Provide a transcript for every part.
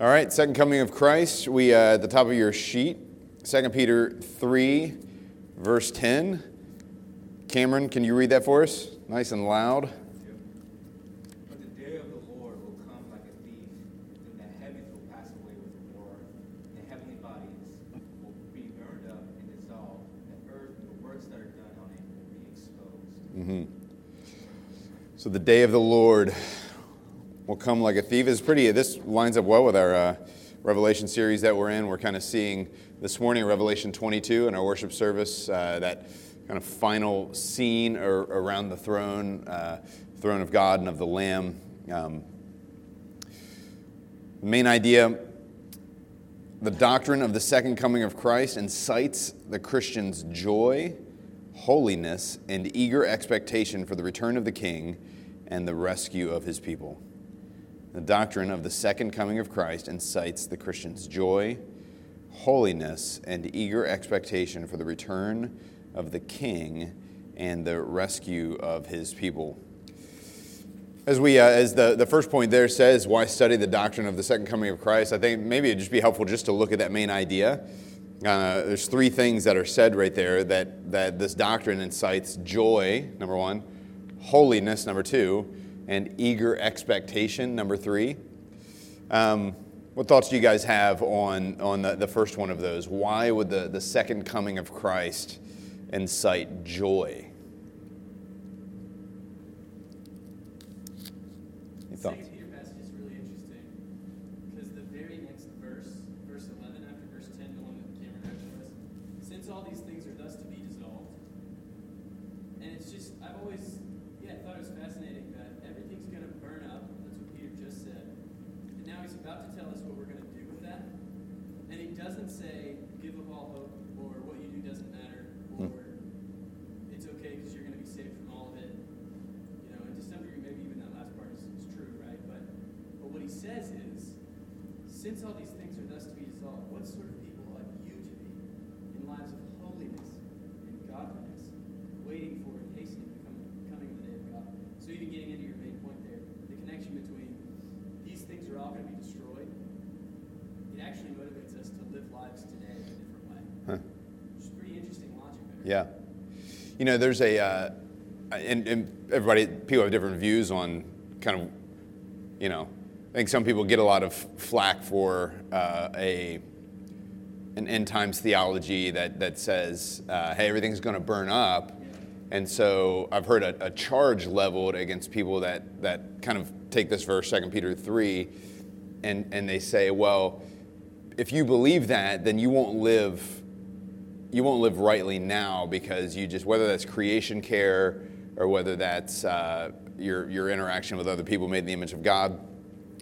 All right, second coming of Christ. We uh, at the top of your sheet, 2 Peter 3, verse 10. Cameron, can you read that for us? Nice and loud. But the day of the Lord will come like a thief, and the heavens will pass away with a roar. The heavenly bodies will be burned up and dissolved. The earth and the works that are done on it will be exposed. So the day of the Lord will come like a thief. It's pretty. This lines up well with our uh, Revelation series that we're in. We're kind of seeing this morning Revelation 22 in our worship service uh, that kind of final scene or, around the throne, uh, throne of God and of the Lamb. Um, the main idea. The doctrine of the second coming of Christ incites the Christian's joy, holiness, and eager expectation for the return of the King and the rescue of his people. The doctrine of the second coming of Christ incites the Christian's joy, holiness, and eager expectation for the return of the King and the rescue of his people. As we, uh, as the, the first point there says, why study the doctrine of the second coming of Christ? I think maybe it'd just be helpful just to look at that main idea. Uh, there's three things that are said right there that, that this doctrine incites joy, number one, holiness, number two, and eager expectation, number three. Um, what thoughts do you guys have on, on the, the first one of those? Why would the, the second coming of Christ incite joy? Any thoughts? Peter passage is really interesting because the very next verse, verse 11 after verse 10, the one that Cameron read to us, since all these things are thus to be dissolved, and it's just, I've always, yeah, thought it was fascinating that everything's going to burn up. That's what Peter just said. And now he's about to tell us what we're going to do with that. And he doesn't say, give up all hope, or what you do doesn't matter, or it's okay because you're going to be saved from all of it. You know, and to some degree, maybe even that last part is, is true, right? But, but what he says is, since all these things are thus to be dissolved, what sort of people ought you to be in lives of holiness and godliness, waiting for and hastening the coming, coming of the day of God? So even getting into your main point there, the connection between these things are all going to be destroyed, it actually motivates us to live lives today in a different way. Huh. It's pretty interesting logic there. Yeah. You know, there's a, uh, and, and everybody, people have different views on kind of, you know, I think some people get a lot of flack for uh, a, an end times theology that, that says, uh, hey, everything's going to burn up. And so I've heard a, a charge leveled against people that, that kind of take this verse, 2 Peter 3, and, and they say, well, if you believe that, then you won't live you won't live rightly now because you just whether that's creation care or whether that's uh, your your interaction with other people made in the image of God,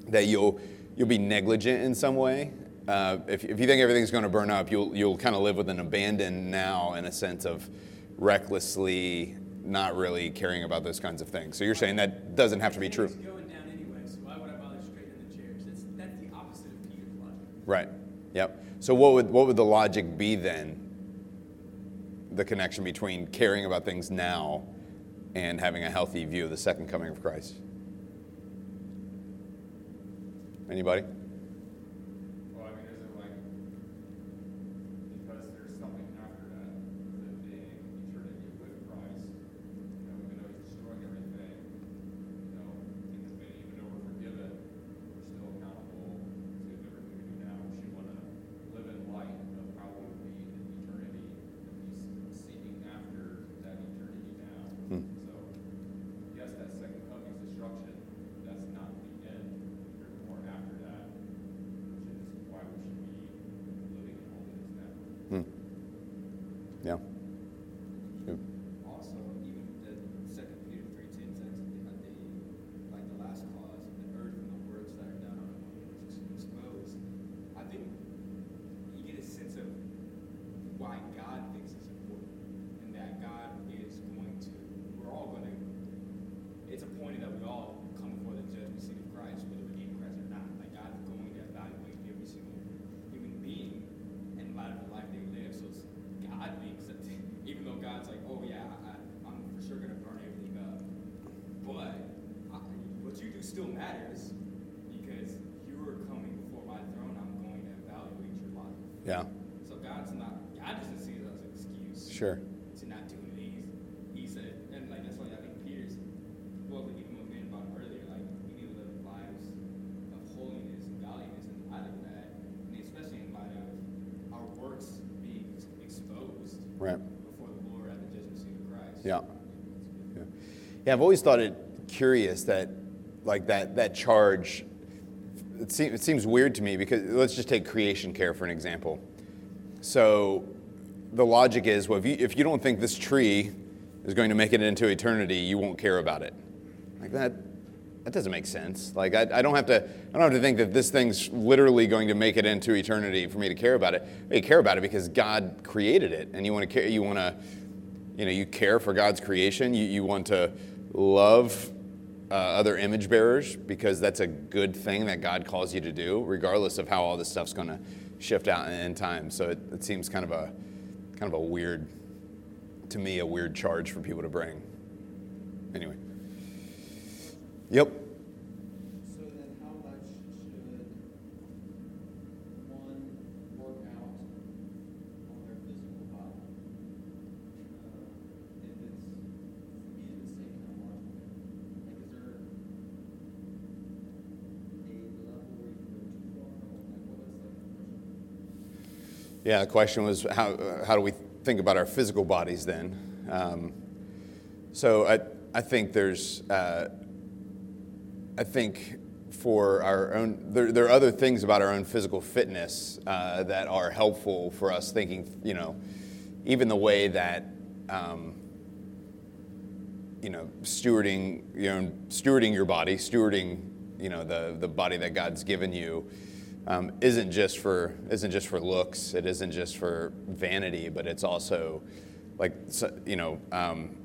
that you'll you'll be negligent in some way. Uh, if, if you think everything's going to burn up, you'll you'll kind of live with an abandon now in a sense of recklessly not really caring about those kinds of things. So you're saying that doesn't have to be true, It's going down anyway, so why would I bother straightening the chairs? That's, that's the opposite of Peter's logic. right? Yep. So what would what would the logic be then? The connection between caring about things now and having a healthy view of the second coming of Christ. Anybody? Well, I mean, is it like, because there's something after that, that being eternity with Christ, you know, even though he's destroying everything, you know, things may, even though we're forgiven, we're still accountable to everything we do now. We should want to live in light of how we would be in eternity, and he's seeking after that eternity now. Hmm. So, yes, that second coming is destruction, that's not the end. There's more after that, which is why we should be living in holiness now. Hmm. Yeah. Good. Also, even the second Peter three ten says that the like the last clause, the earth and the works that are done on it will be exposed. I think you get a sense of why God thinks it's important, and that God is going to. We're all going to. It's appointed that we all come before the judgment seat of Christ, whether we believe in Christ or not. Like God is going to evaluate every single human being in light of the life they live. So it's God thinks that, even though God's like, oh yeah, I, I'm for sure gonna burn everything up, but I, what you do still matters because you're coming before my throne. I'm going to evaluate your life. Yeah. So God's not, God doesn't see it as an excuse Sure. to not doing these. He said, and like that's why I think Peter's, well, we even what we about earlier, like we need to live lives of holiness and godliness in light of that, and especially in light of our works being exposed Right. before the Lord at the judgment seat of Christ. Yeah. Yeah. Yeah, I've always thought it curious that, like that that charge. It, seems it seems weird to me because let's just take creation care for an example. So, the logic is, well, if you if you don't think this tree is going to make it into eternity, you won't care about it. Like that. That doesn't make sense. Like I, I don't have to. I don't have to think that this thing's literally going to make it into eternity for me to care about it. You care about it because God created it, and you want to care. You want to you know, you care for God's creation. You, you want to love uh, other image bearers because that's a good thing that God calls you to do, regardless of how all this stuff's going to shift out in, time. So it, it seems kind of a kind of a weird, to me, a weird charge for people to bring. Anyway. Yep. So then how much should one work out on their physical body? Uh, If it's, even it's taken on one, like is there a level where you can go too far, or like what is like the person? Yeah, the question was how, how do we think about our physical bodies then? Um, so I, I think there's, uh, I think for our own, there, there are other things about our own physical fitness uh, that are helpful for us thinking, you know, even the way that, um, you know, stewarding, you know, stewarding your body, stewarding, you know, the, the body that God's given you, um, isn't just for isn't just for looks. It isn't just for vanity, but it's also like you know um,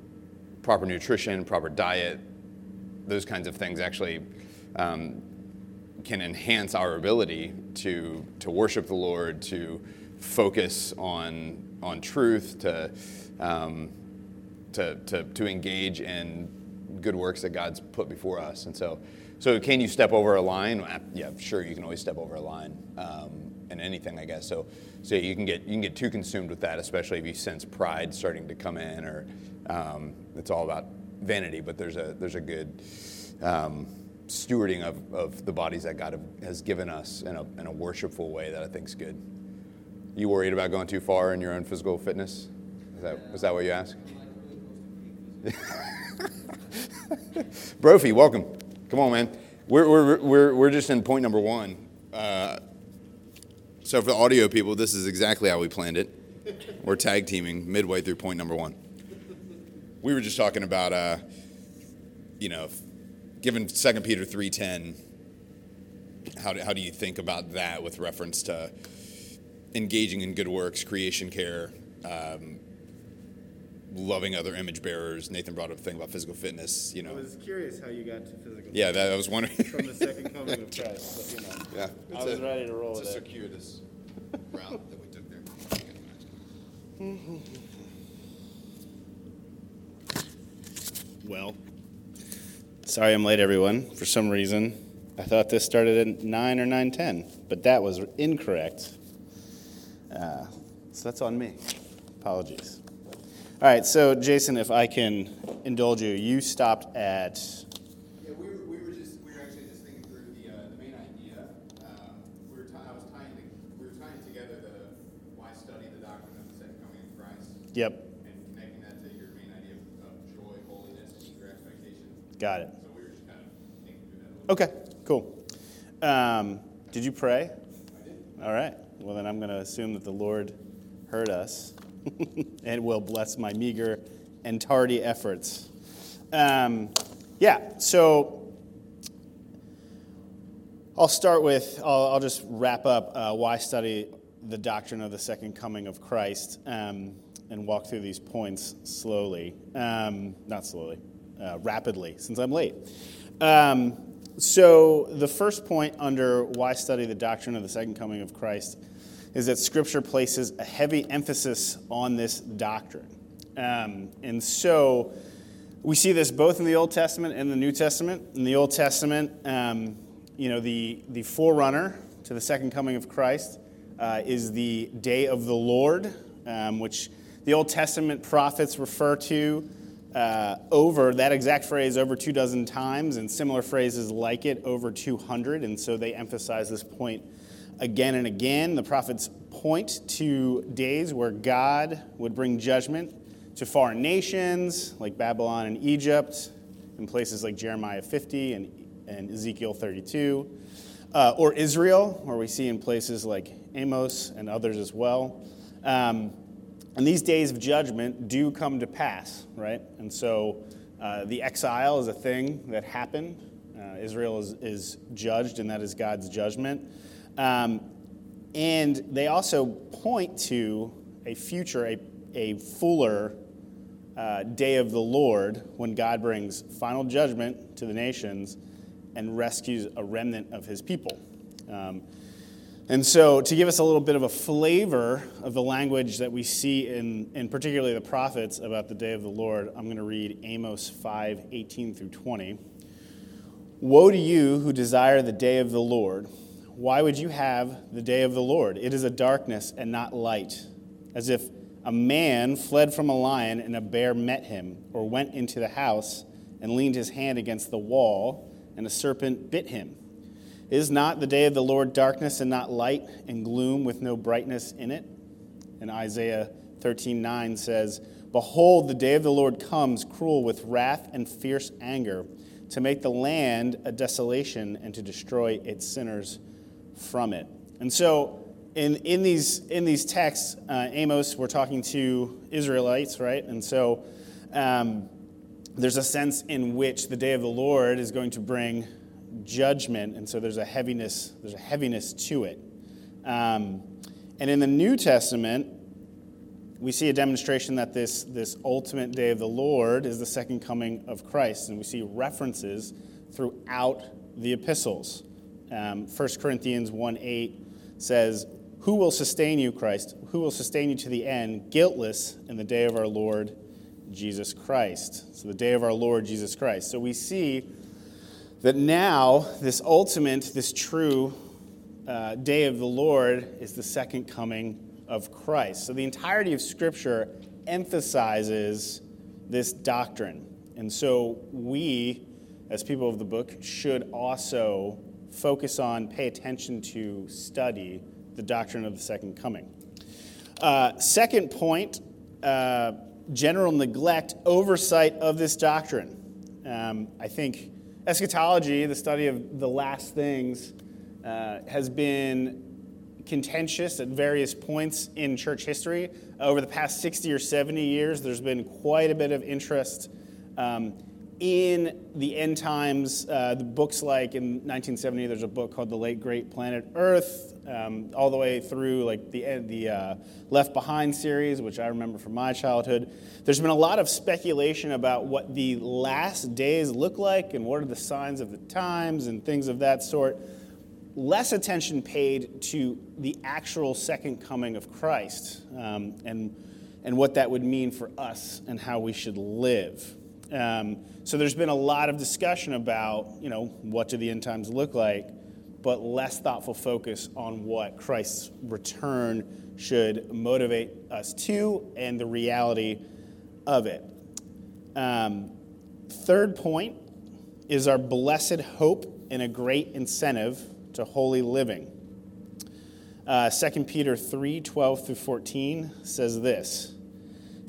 proper nutrition, proper diet. Those kinds of things actually um, can enhance our ability to to worship the Lord, to focus on on truth, to um, to, to, to engage in good works that God's put before us. And so, so can you step over a line? Uh, Yeah, sure, you can always step over a line um, in anything, I guess. So, so you can get you can get too consumed with that, especially if you sense pride starting to come in, or um, it's all about vanity. But there's a there's a good um, stewarding of, of the bodies that God has given us in a, in a worshipful way that I think is good. You worried about going too far in your own physical fitness? Is that, is that what you physical. Brophy, welcome. Come on, man. We're, we're, we're, we're just in point number one. Uh, so, for the audio people, this is exactly how we planned it. We're tag teaming midway through point number one. We were just talking about, uh, you know, given 2 Peter 3.10, how do, how do you think about that with reference to engaging in good works, creation care, um, loving other image bearers? Nathan brought up a thing about physical fitness, you know. I was curious how you got to physical. Yeah, that I was wondering. From the second coming of Christ, but you know. yeah, I was ready to roll it. It's a with it. circuitous route that we took there. Well, sorry I'm late, everyone. For some reason, I thought this started at nine or nine ten, but that was incorrect. Uh, so that's on me. Apologies. All right, so Jason, if I can indulge you, you stopped at Yeah, we were, we were just we were actually just thinking through the uh, the main idea. Um, we were ti- was tying the, we were tying together the why study the doctrine of the second coming of Christ yep, and connecting that to your main idea of, of joy, holiness, and eager expectation. got it. So we were just kind of thinking through that. A little Okay, cool. Um, did you pray? All right. Well, then I'm going to assume that the Lord heard us and will bless my meager and tardy efforts. Um, yeah, so I'll start with, I'll, I'll just wrap up uh, why study the doctrine of the second coming of Christ um, and walk through these points slowly. Um, not slowly, uh, rapidly, since I'm late. Um, so, the first point under why study the doctrine of the second coming of Christ is that Scripture places a heavy emphasis on this doctrine. Um, and so, we see this both in the Old Testament and the New Testament. In the Old Testament, um, you know, the, the forerunner to the second coming of Christ uh, is the day of the Lord, um, which the Old Testament prophets refer to uh, over that exact phrase over two dozen times, and similar phrases like it over 200. And so they emphasize this point again and again. The prophets point to days where God would bring judgment to foreign nations like Babylon and Egypt, in places like Jeremiah 50 and, and Ezekiel 32, uh, or Israel, where we see in places like Amos and others as well. Um, and these days of judgment do come to pass, right? And so uh, the exile is a thing that happened. Uh, Israel is, is judged, and that is God's judgment. Um, and they also point to a future, a, a fuller uh, day of the Lord when God brings final judgment to the nations and rescues a remnant of his people. Um, and so, to give us a little bit of a flavor of the language that we see in, in particularly the prophets about the day of the Lord, I'm going to read Amos 5 18 through 20. Woe to you who desire the day of the Lord. Why would you have the day of the Lord? It is a darkness and not light, as if a man fled from a lion and a bear met him, or went into the house and leaned his hand against the wall, and a serpent bit him. Is not the day of the Lord darkness and not light, and gloom with no brightness in it? And Isaiah 13:9 says, Behold, the day of the Lord comes, cruel with wrath and fierce anger, to make the land a desolation and to destroy its sinners from it. And so, in, in, these, in these texts, uh, Amos, we're talking to Israelites, right? And so um, there's a sense in which the day of the Lord is going to bring judgment, and so there's a heaviness, there's a heaviness to it. Um, and in the New Testament, we see a demonstration that this, this ultimate day of the Lord is the second coming of Christ, and we see references throughout the epistles. Um, 1 Corinthians 1 8 says, who will sustain you, Christ? Who will sustain you to the end, guiltless in the day of our Lord Jesus Christ? So, the day of our Lord Jesus Christ. So, we see that now this ultimate, this true uh, day of the Lord is the second coming of Christ. So, the entirety of Scripture emphasizes this doctrine. And so, we, as people of the book, should also focus on, pay attention to, study the doctrine of the second coming. Uh, second point uh, general neglect, oversight of this doctrine. Um, I think eschatology, the study of the last things, uh, has been contentious at various points in church history. Over the past 60 or 70 years, there's been quite a bit of interest um, in the end times. Uh, the books like in 1970, there's a book called The Late Great Planet Earth um, all the way through like the, the uh, Left Behind series, which I remember from my childhood. There's been a lot of speculation about what the last days look like and what are the signs of the times and things of that sort. Less attention paid to the actual second coming of Christ um, and, and what that would mean for us and how we should live. Um, so there's been a lot of discussion about, you know, what do the end times look like? but less thoughtful focus on what Christ's return should motivate us to and the reality of it. Um, third point is our blessed hope and a great incentive to holy living. Uh, 2 Peter 3 12 through 14 says this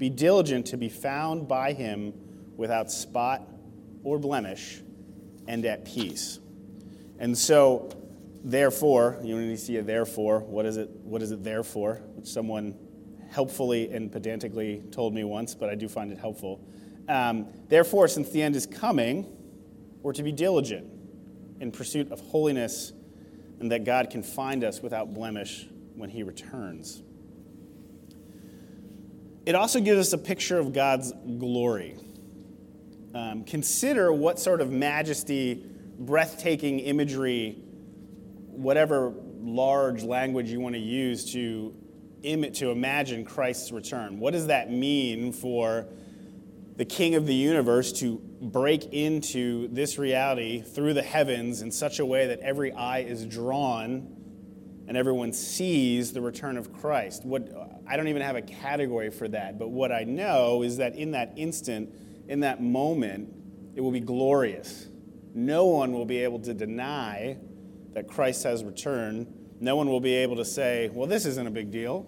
be diligent to be found by him without spot or blemish and at peace. And so, therefore, you know, to see a therefore, what is it, what is it there for? Which someone helpfully and pedantically told me once, but I do find it helpful. Um, therefore, since the end is coming, we're to be diligent in pursuit of holiness and that God can find us without blemish when he returns. It also gives us a picture of God's glory. Um, consider what sort of majesty, breathtaking imagery, whatever large language you want to use to, Im- to imagine Christ's return. What does that mean for the King of the universe to break into this reality through the heavens in such a way that every eye is drawn and everyone sees the return of Christ? What, I don't even have a category for that, but what I know is that in that instant, in that moment, it will be glorious. No one will be able to deny that Christ has returned. No one will be able to say, well, this isn't a big deal.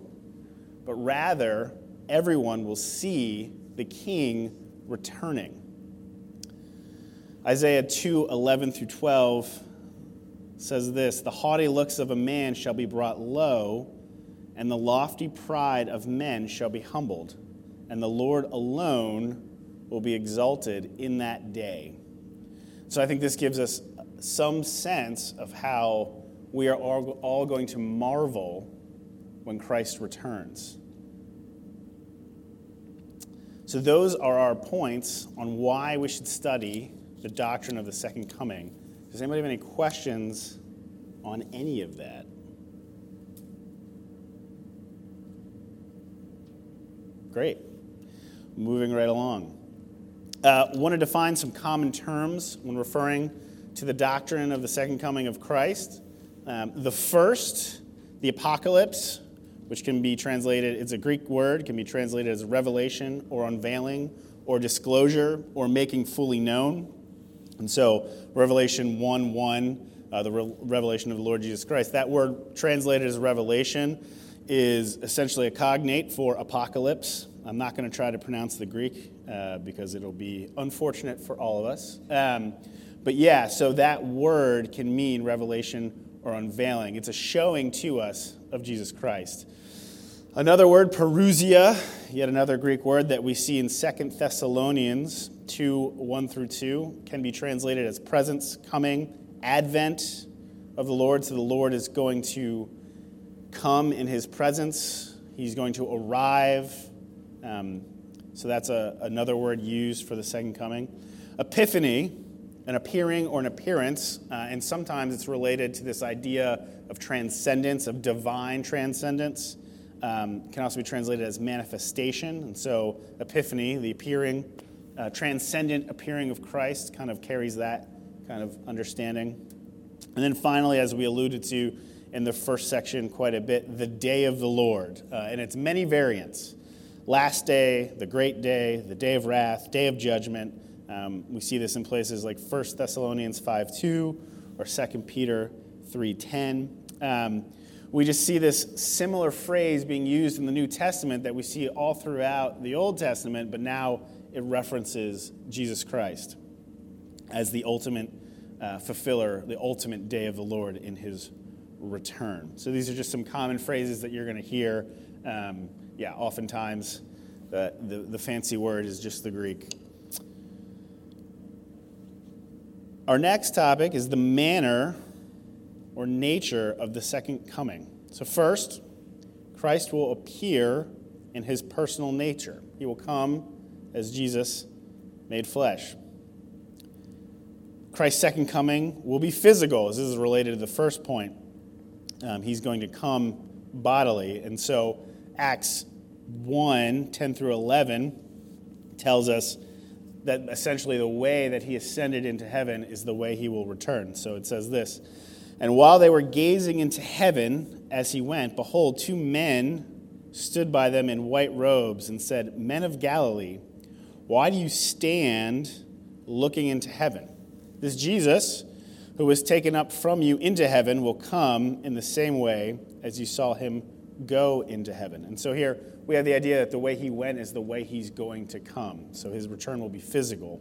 But rather, everyone will see the King returning. Isaiah 2 11 through 12 says this The haughty looks of a man shall be brought low, and the lofty pride of men shall be humbled, and the Lord alone will be exalted in that day. So I think this gives us some sense of how we are all, going to marvel when Christ returns. So, those are our points on why we should study the doctrine of the second coming. Does anybody have any questions on any of that? Great. Moving right along. Uh, want to define some common terms when referring to the doctrine of the second coming of Christ. Um, the first, the apocalypse, which can be translated, it's a Greek word, can be translated as revelation or unveiling or disclosure or making fully known. And so, Revelation 1 1, uh, the re- revelation of the Lord Jesus Christ, that word translated as revelation is essentially a cognate for apocalypse. I'm not going to try to pronounce the Greek uh, because it'll be unfortunate for all of us. Um, but yeah, so that word can mean revelation or unveiling. It's a showing to us of Jesus Christ. Another word, parousia, yet another Greek word that we see in 2 Thessalonians 2 1 through 2, can be translated as presence, coming, advent of the Lord. So the Lord is going to come in his presence, he's going to arrive. Um, so that's a, another word used for the second coming. Epiphany, an appearing or an appearance, uh, and sometimes it's related to this idea of transcendence, of divine transcendence. Um, can also be translated as manifestation. And so, epiphany, the appearing, uh, transcendent appearing of Christ, kind of carries that kind of understanding. And then finally, as we alluded to in the first section quite a bit, the day of the Lord, uh, and its many variants. Last day, the great day, the day of wrath, day of judgment. Um, we see this in places like 1 Thessalonians 5 2 or 2 Peter 3 10. Um, we just see this similar phrase being used in the New Testament that we see all throughout the Old Testament, but now it references Jesus Christ as the ultimate uh, fulfiller, the ultimate day of the Lord in his return. So these are just some common phrases that you're going to hear. Um, yeah, oftentimes the, the, the fancy word is just the Greek. Our next topic is the manner or nature of the second coming. So, first, Christ will appear in his personal nature. He will come as Jesus made flesh. Christ's second coming will be physical, this is related to the first point. Um, he's going to come bodily. And so, Acts 1 10 through 11 tells us that essentially the way that he ascended into heaven is the way he will return. So it says this And while they were gazing into heaven as he went, behold, two men stood by them in white robes and said, Men of Galilee, why do you stand looking into heaven? This Jesus, who was taken up from you into heaven, will come in the same way as you saw him go into heaven. And so here we have the idea that the way he went is the way he's going to come. So his return will be physical.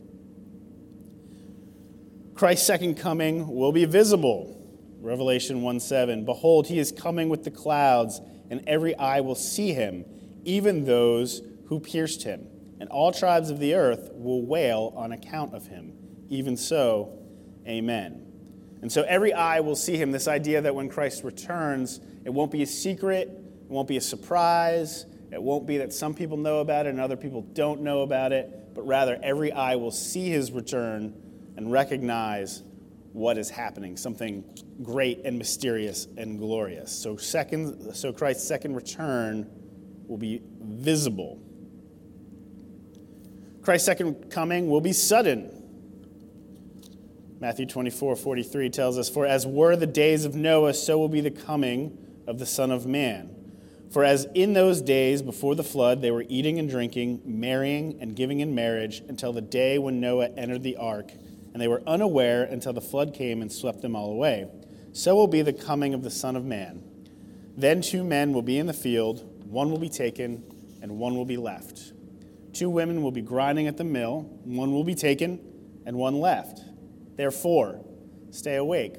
Christ's second coming will be visible. Revelation 1 7. Behold, he is coming with the clouds, and every eye will see him, even those who pierced him. And all tribes of the earth will wail on account of him. Even so, amen. And so every eye will see him. This idea that when Christ returns, it won't be a secret, it won't be a surprise, it won't be that some people know about it and other people don't know about it, but rather every eye will see his return and recognize what is happening, something great and mysterious and glorious. So second so Christ's second return will be visible. Christ's second coming will be sudden. Matthew 24, 43 tells us, For as were the days of Noah, so will be the coming of the Son of Man. For as in those days before the flood, they were eating and drinking, marrying and giving in marriage until the day when Noah entered the ark, and they were unaware until the flood came and swept them all away. So will be the coming of the Son of Man. Then two men will be in the field, one will be taken, and one will be left. Two women will be grinding at the mill, one will be taken, and one left. Therefore, stay awake,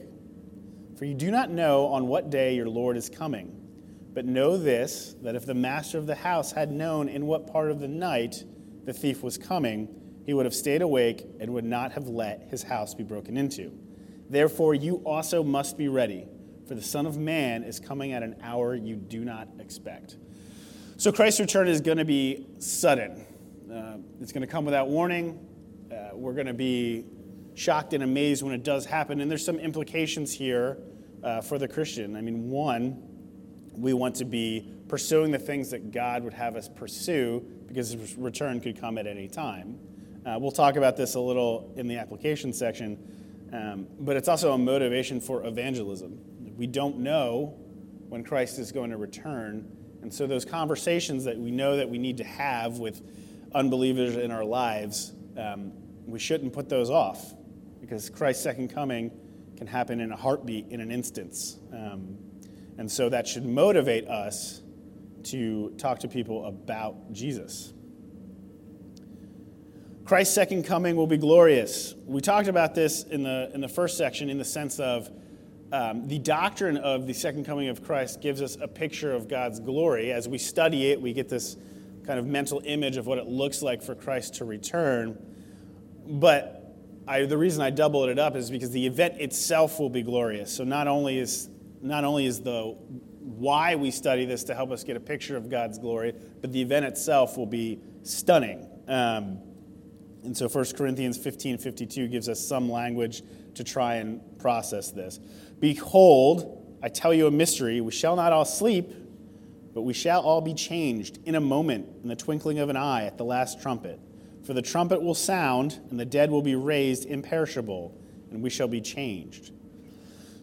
for you do not know on what day your Lord is coming. But know this that if the master of the house had known in what part of the night the thief was coming, he would have stayed awake and would not have let his house be broken into. Therefore, you also must be ready, for the Son of Man is coming at an hour you do not expect. So, Christ's return is going to be sudden. Uh, it's going to come without warning. Uh, we're going to be shocked and amazed when it does happen. And there's some implications here uh, for the Christian. I mean, one, we want to be pursuing the things that God would have us pursue because his return could come at any time. Uh, we'll talk about this a little in the application section, um, but it's also a motivation for evangelism. We don't know when Christ is going to return, and so those conversations that we know that we need to have with unbelievers in our lives, um, we shouldn't put those off because Christ's second coming can happen in a heartbeat, in an instance. Um, and so that should motivate us to talk to people about Jesus. Christ's second coming will be glorious. We talked about this in the, in the first section in the sense of um, the doctrine of the second coming of Christ gives us a picture of God's glory. As we study it, we get this kind of mental image of what it looks like for Christ to return. But I, the reason I doubled it up is because the event itself will be glorious. So not only is not only is the why we study this to help us get a picture of God's glory, but the event itself will be stunning. Um, and so 1 Corinthians 15 52 gives us some language to try and process this. Behold, I tell you a mystery. We shall not all sleep, but we shall all be changed in a moment, in the twinkling of an eye, at the last trumpet. For the trumpet will sound, and the dead will be raised imperishable, and we shall be changed.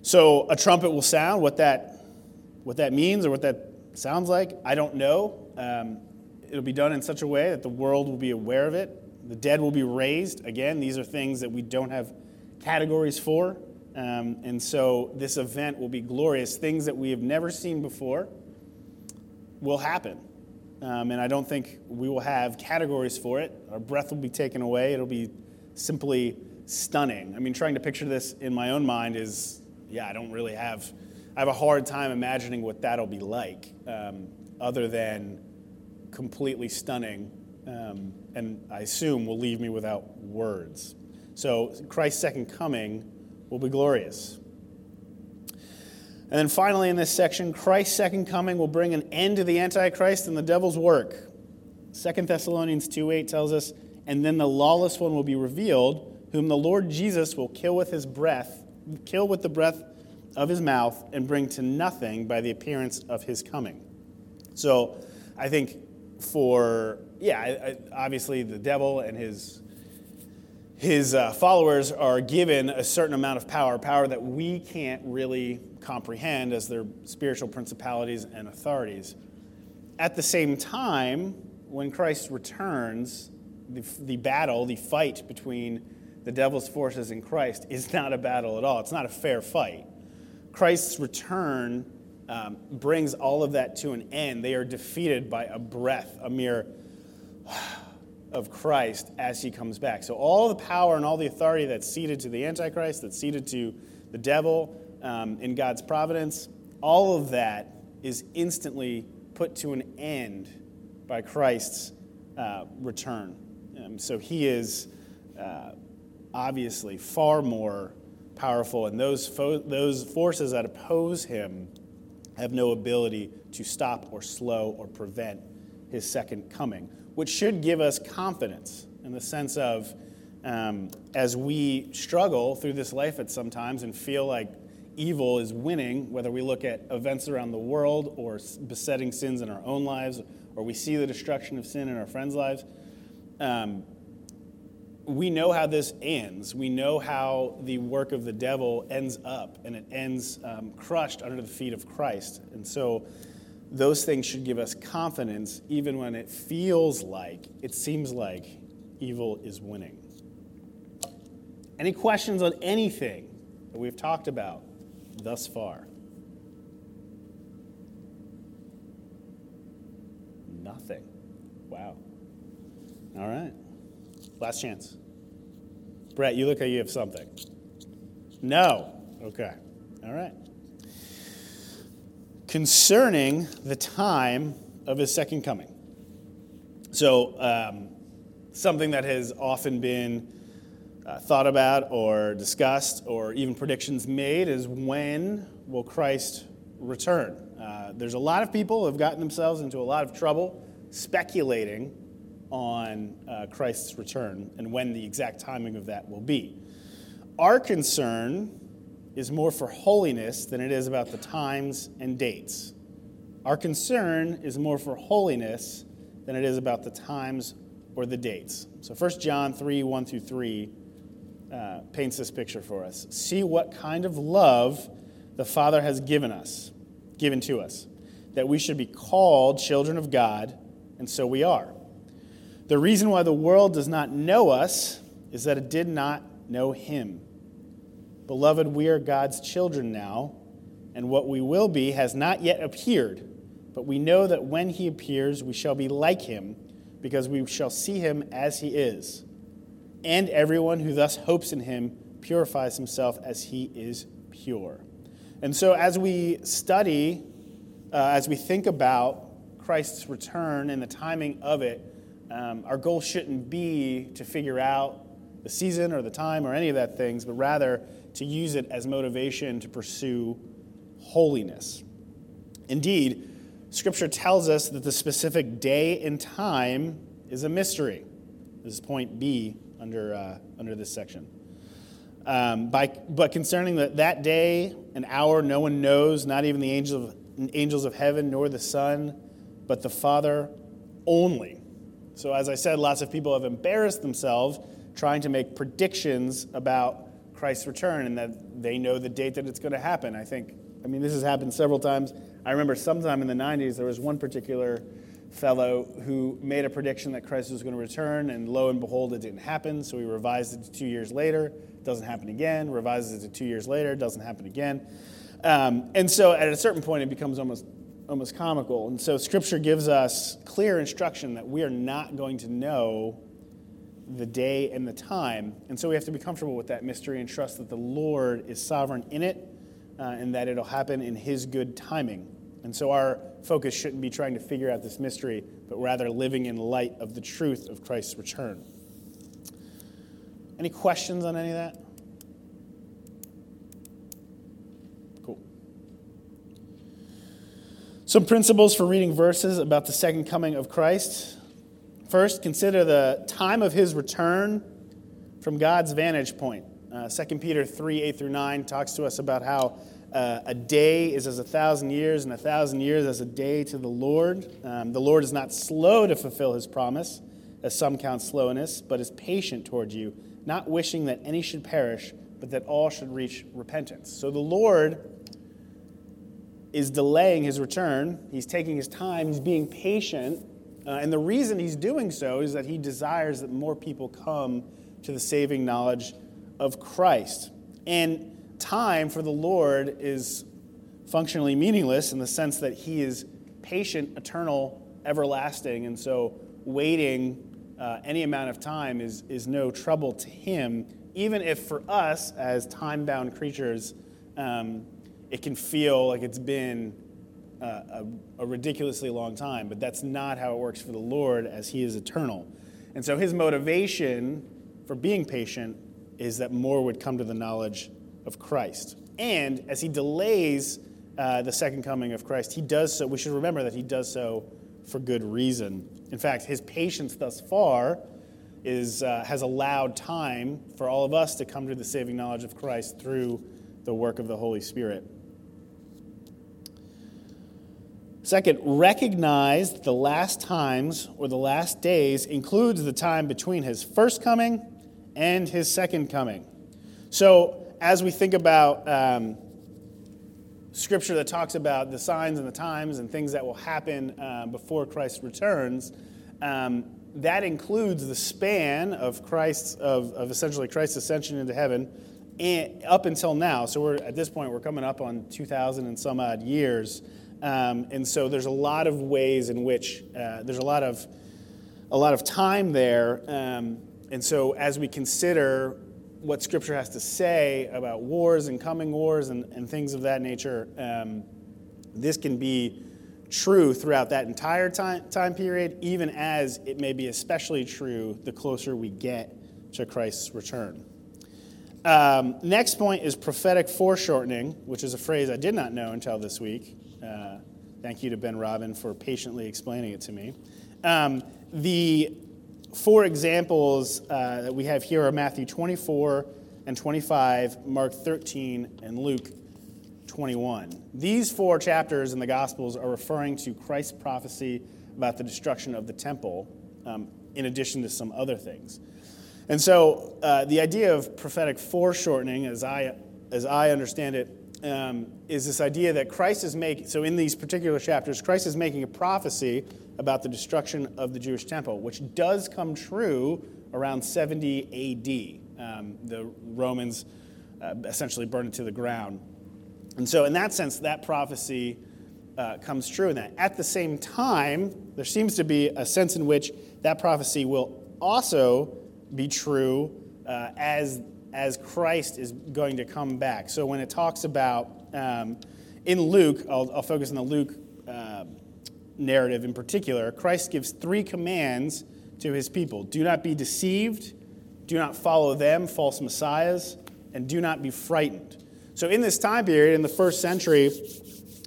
So a trumpet will sound. What that, what that means or what that sounds like, I don't know. Um, it'll be done in such a way that the world will be aware of it. The dead will be raised. Again, these are things that we don't have categories for. Um, and so this event will be glorious. Things that we have never seen before will happen. Um, and I don't think we will have categories for it. Our breath will be taken away. It'll be simply stunning. I mean, trying to picture this in my own mind is yeah, I don't really have, I have a hard time imagining what that'll be like, um, other than completely stunning, um, and I assume will leave me without words. So Christ's second coming will be glorious. And then finally, in this section, Christ's second coming will bring an end to the Antichrist and the devil's work. 2 Thessalonians 2 8 tells us, And then the lawless one will be revealed, whom the Lord Jesus will kill with his breath kill with the breath of his mouth and bring to nothing by the appearance of his coming. So I think for, yeah, I, I, obviously the devil and his, his uh, followers are given a certain amount of power, power that we can't really comprehend as their spiritual principalities and authorities. At the same time, when Christ returns, the, the battle, the fight between the devil's forces and Christ is not a battle at all. It's not a fair fight. Christ's return um, brings all of that to an end. They are defeated by a breath, a mere of Christ as he comes back. So, all the power and all the authority that's ceded to the Antichrist, that's ceded to the devil um, in God's providence, all of that is instantly put to an end by Christ's uh, return. Um, so, he is. Uh, obviously far more powerful, and those, fo- those forces that oppose him have no ability to stop or slow or prevent his second coming, which should give us confidence in the sense of um, as we struggle through this life at sometimes and feel like evil is winning, whether we look at events around the world or besetting sins in our own lives, or we see the destruction of sin in our friends' lives. Um, we know how this ends. We know how the work of the devil ends up, and it ends um, crushed under the feet of Christ. And so, those things should give us confidence, even when it feels like, it seems like evil is winning. Any questions on anything that we've talked about thus far? Nothing. Wow. All right. Last chance. Brett, you look like you have something. No. Okay. All right. Concerning the time of his second coming. So, um, something that has often been uh, thought about or discussed or even predictions made is when will Christ return? Uh, there's a lot of people who have gotten themselves into a lot of trouble speculating on uh, Christ's return and when the exact timing of that will be. Our concern is more for holiness than it is about the times and dates. Our concern is more for holiness than it is about the times or the dates. So 1 John 3 1 through 3 uh, paints this picture for us. See what kind of love the Father has given us, given to us, that we should be called children of God, and so we are. The reason why the world does not know us is that it did not know him. Beloved, we are God's children now, and what we will be has not yet appeared, but we know that when he appears, we shall be like him, because we shall see him as he is. And everyone who thus hopes in him purifies himself as he is pure. And so, as we study, uh, as we think about Christ's return and the timing of it, um, our goal shouldn't be to figure out the season or the time or any of that things, but rather to use it as motivation to pursue holiness. Indeed, Scripture tells us that the specific day and time is a mystery. This is point B under, uh, under this section. Um, by, but concerning the, that day and hour, no one knows, not even the angels of, angels of heaven, nor the Son, but the Father only. So, as I said, lots of people have embarrassed themselves trying to make predictions about Christ's return and that they know the date that it's going to happen. I think, I mean, this has happened several times. I remember sometime in the 90s, there was one particular fellow who made a prediction that Christ was going to return, and lo and behold, it didn't happen. So he revised it to two years later, doesn't happen again, revises it to two years later, doesn't happen again. Um, and so at a certain point, it becomes almost almost comical. And so Scripture gives us clear instruction that we are not going to know the day and the time. And so we have to be comfortable with that mystery and trust that the Lord is sovereign in it uh, and that it'll happen in His good timing. And so our focus shouldn't be trying to figure out this mystery, but rather living in light of the truth of Christ's return. Any questions on any of that? Cool. Some principles for reading verses about the second coming of Christ. First, consider the time of his return from God's vantage point. Uh, 2 Peter 3 8 through 9 talks to us about how uh, a day is as a thousand years, and a thousand years as a day to the Lord. Um, the Lord is not slow to fulfill his promise, as some count slowness, but is patient toward you, not wishing that any should perish, but that all should reach repentance. So the Lord is delaying his return. He's taking his time. He's being patient. Uh, and the reason he's doing so is that he desires that more people come to the saving knowledge of Christ. And time for the Lord is functionally meaningless in the sense that he is patient, eternal, everlasting. And so waiting uh, any amount of time is, is no trouble to him, even if for us as time bound creatures, um, it can feel like it's been uh, a, a, ridiculously long time, but that's not how it works for the Lord as He is eternal. And so His motivation for being patient is that more would come to the knowledge of Christ. And as he delays uh, the second coming of Christ, he does so. We should remember that he does so for good reason. In fact, his patience thus far is, uh, has allowed time for all of us to come to the saving knowledge of Christ through the work of the Holy Spirit. Second, recognize the last times or the last days includes the time between his first coming and his second coming. So, as we think about um, scripture that talks about the signs and the times and things that will happen uh, before Christ returns, um, that includes the span of Christ's of, of essentially Christ's ascension into heaven and up until now. So we're at this point we're coming up on 2,000 and some odd years, um, and so there's a lot of ways in which uh, there's a lot of a lot of time there, um, and so as we consider what Scripture has to say about wars and coming wars and, and things of that nature, um, this can be true throughout that entire time, time period, even as it may be especially true the closer we get to Christ's return. Um, next point is prophetic foreshortening, which is a phrase I did not know until this week. Uh, thank you to Ben Robin for patiently explaining it to me. Um, the four examples uh, that we have here are Matthew 24 and 25, Mark 13, and Luke 21. These four chapters in the Gospels are referring to Christ's prophecy about the destruction of the temple, um, in addition to some other things. And so, uh, the idea of prophetic foreshortening, as I, as I understand it, um, is this idea that Christ is making, so in these particular chapters, Christ is making a prophecy about the destruction of the Jewish temple, which does come true around 70 AD. Um, the Romans uh, essentially burn it to the ground. And so, in that sense, that prophecy uh, comes true in that. At the same time, there seems to be a sense in which that prophecy will also be true uh, as, as Christ is going to come back. So, when it talks about um, in Luke, I'll, I'll, focus on the Luke uh, narrative in particular, Christ gives three commands to his people do not be deceived, do not follow them, false messiahs, and do not be frightened. So, in this time period, in the first century,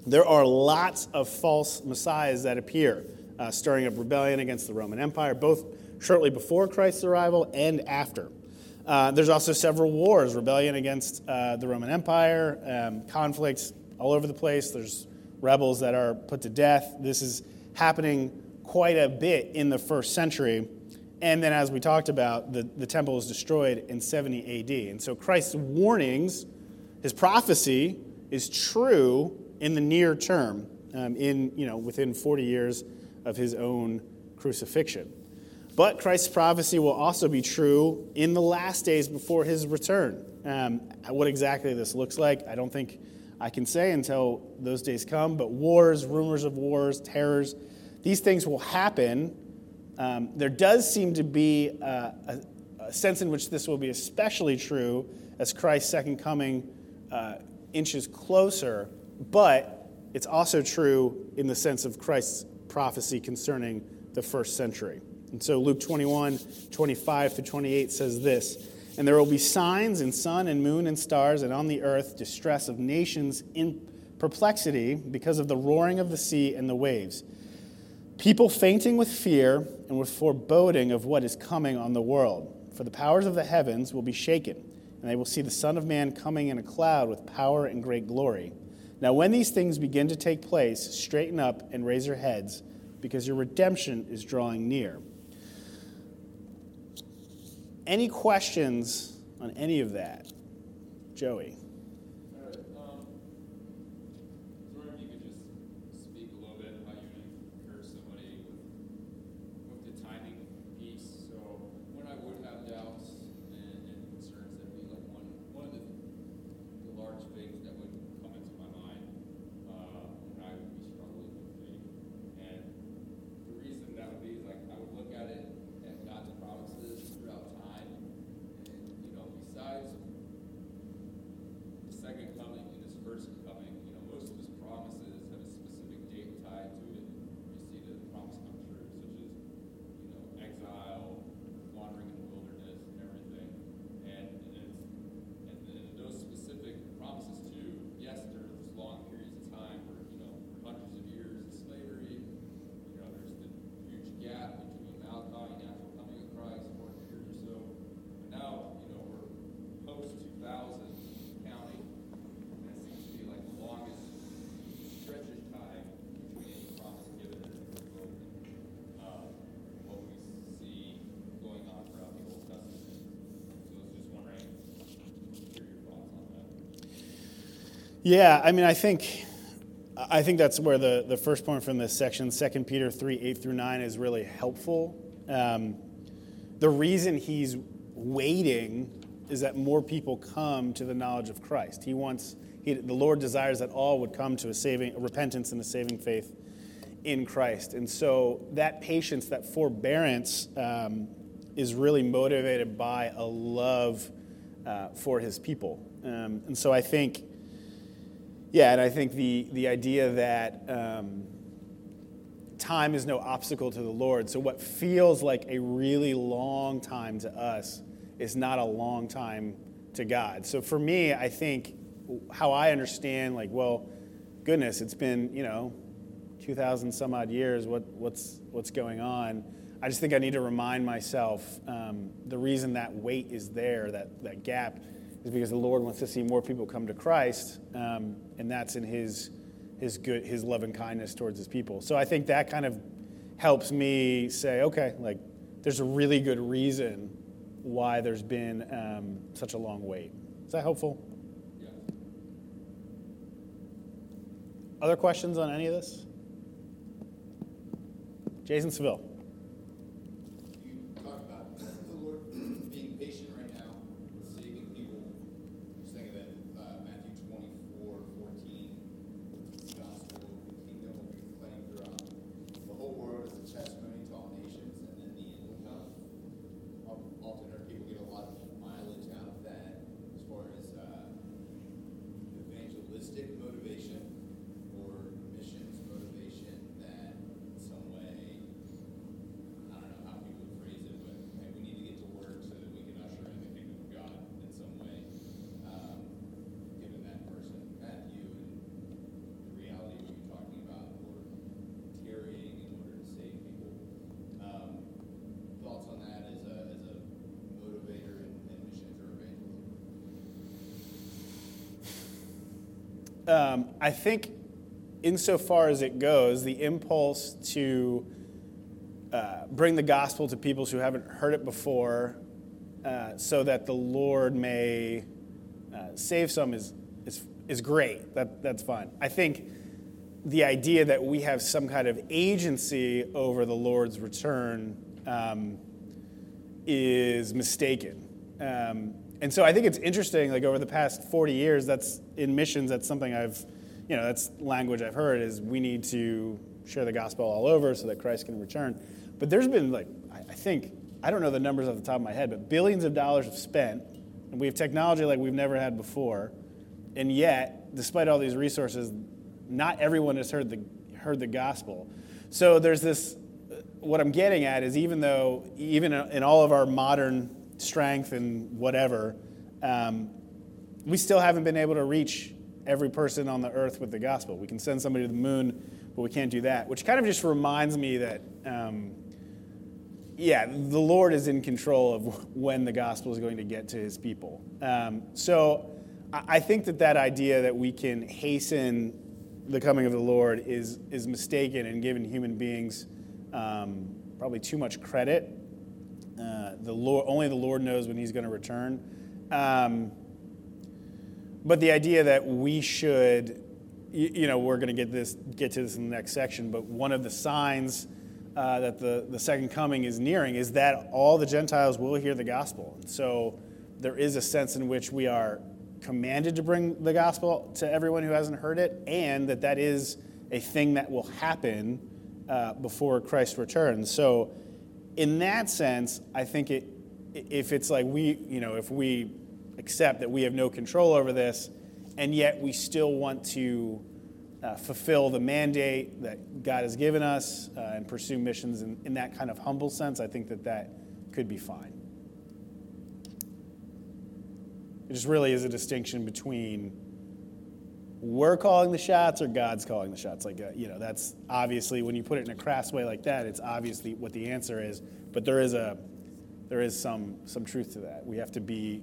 there are lots of false messiahs that appear, uh, stirring up rebellion against the Roman Empire, both shortly before Christ's arrival and after. Uh, there's also several wars, rebellion against uh, the Roman Empire, um, conflicts all over the place. There's rebels that are put to death. This is happening quite a bit in the first century. And then, as we talked about, the, the temple is destroyed in 70 AD. And so Christ's warnings his prophecy is true in the near term, um, in, you know, within 40 years of his own crucifixion. But Christ's prophecy will also be true in the last days before his return. Um, what exactly this looks like, I don't think I can say until those days come, but wars, rumors of wars, terrors, these things will happen. Um, there does seem to be a, a, a sense in which this will be especially true as Christ's second coming uh, inches closer, but it's also true in the sense of Christ's prophecy concerning the first century. And so Luke 21, 25 to 28 says this And there will be signs in sun and moon and stars, and on the earth distress of nations in perplexity because of the roaring of the sea and the waves. People fainting with fear and with foreboding of what is coming on the world. For the powers of the heavens will be shaken and they will see the Son of Man coming in a cloud with power and great glory. Now, when these things begin to take place, straighten up and raise your heads, because your redemption is drawing near. Any questions on any of that? Joey. Yeah, I mean, I think, I think that's where the, the first point from this section, 2 Peter 3, 8 through 9, is really helpful. Um, the reason he's waiting is that more people come to the knowledge of Christ. He wants, he, the Lord desires that all would come to a saving, a repentance and a saving faith in Christ. And so that patience, that forbearance, um, is really motivated by a love uh, for his people. Um, and so I think, yeah, and I think the, the idea that um, time is no obstacle to the Lord. So what feels like a really long time to us is not a long time to God. So for me, I think how I understand, like, well, goodness, it's been, you know, 2,000 some odd years, what, what's, what's going on? I just think I need to remind myself um, the reason that wait is there, that, that gap, is because the Lord wants to see more people come to Christ, um, and that's in His, his, good, his love and kindness towards His people. So I think that kind of helps me say, okay, like, there's a really good reason why there's been um, such a long wait. Is that helpful? Yeah. Other questions on any of this? Jason Seville. You talk about the Lord being patient right now with saving people. Just thinking that uh, Matthew 24, 14, the gospel of the kingdom will be proclaimed throughout the whole world as a testimony to all nations, and then the end will come. I've often heard people get a lot of mileage out of that as far as uh, evangelistic motivation or missions motivation that in some way I don't know how people would phrase it, but hey, we need to get to work so that we can usher in the kingdom of God in some way. Um, given that person, Matthew, and the reality of what you're talking about, Lord tarrying in order to save people. Um, thoughts on that as a, as a motivator in, in missions or evangelism? Um, I think, insofar as it goes, the impulse to uh, bring the gospel to people who haven't heard it before uh, so that the Lord may uh, save some is, is, is great. That, that's fine. I think the idea that we have some kind of agency over the Lord's return um, is mistaken. Um, and so I think it's interesting, like over the past 40 years, that's in missions, that's something I've, you know, that's language I've heard is we need to share the gospel all over so that Christ can return. But there's been like, I think, I don't know the numbers off the top of my head, but billions of dollars have spent, and we have technology like we've never had before. And yet, despite all these resources, not everyone has heard the, heard the gospel. So there's this, what I'm getting at is even though, even in all of our modern strength and whatever, um, we still haven't been able to reach every person on the earth with the gospel. We can send somebody to the moon, but we can't do that, which kind of just reminds me that, um, yeah, the Lord is in control of when the gospel is going to get to his people. Um, so I think that that idea that we can hasten the coming of the Lord is, is mistaken and giving human beings um, probably too much credit. Uh, the Lord, only the Lord knows when He's going to return. Um, but the idea that we should, you, know, we're going to get this, get to this in the next section. But one of the signs uh, that the, the second coming is nearing is that all the Gentiles will hear the gospel. And so there is a sense in which we are commanded to bring the gospel to everyone who hasn't heard it, and that that is a thing that will happen uh, before Christ returns. So, in that sense, I think it, if it's like we, you know, if we accept that we have no control over this, and yet we still want to uh, fulfill the mandate that God has given us uh, and pursue missions in, in that kind of humble sense, I think that that could be fine. It just really is a distinction between we're calling the shots or God's calling the shots. Like, uh, you know, that's obviously when you put it in a crass way like that, it's obviously what the answer is. But there is a there is some some truth to that. We have to be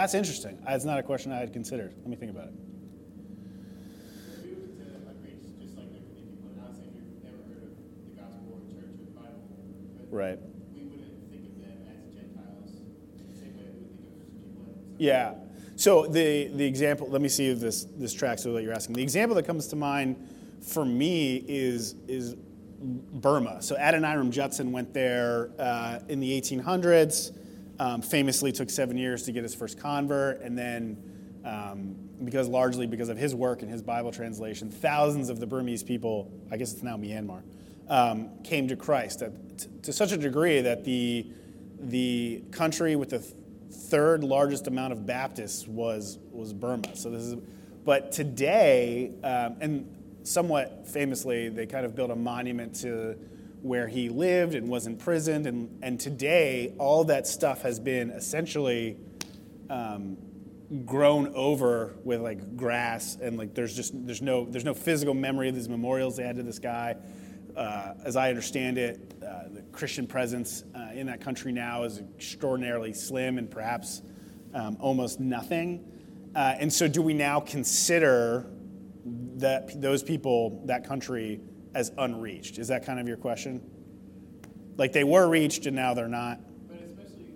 That's interesting. That's not a question I had considered. Let me think about it. Right. we wouldn't think of them as Gentiles the same way we think of Yeah. So the the example, let me see if this this tracks with what you're asking. The example that comes to mind for me is is Burma. So Adoniram Judson went there uh, in the 1800s. Um, famously, took seven years to get his first convert, and then um, because largely because of his work and his Bible translation, thousands of the Burmese people, I guess it's now Myanmar, um, came to Christ at, to such a degree that the the country with the th- third largest amount of Baptists was was Burma. So this is, but today, um, and somewhat famously, they kind of built a monument to where he lived and was imprisoned, and and today all that stuff has been essentially um, grown over with like grass and like there's just there's no there's no physical memory of these memorials they had to this guy. Uh, as I understand it, uh, the Christian presence uh, in that country now is extraordinarily slim and perhaps um, almost nothing. Uh, and so, do we now consider that those people, that country, as unreached? Is that kind of your question? Like they were reached and now they're not. But especially,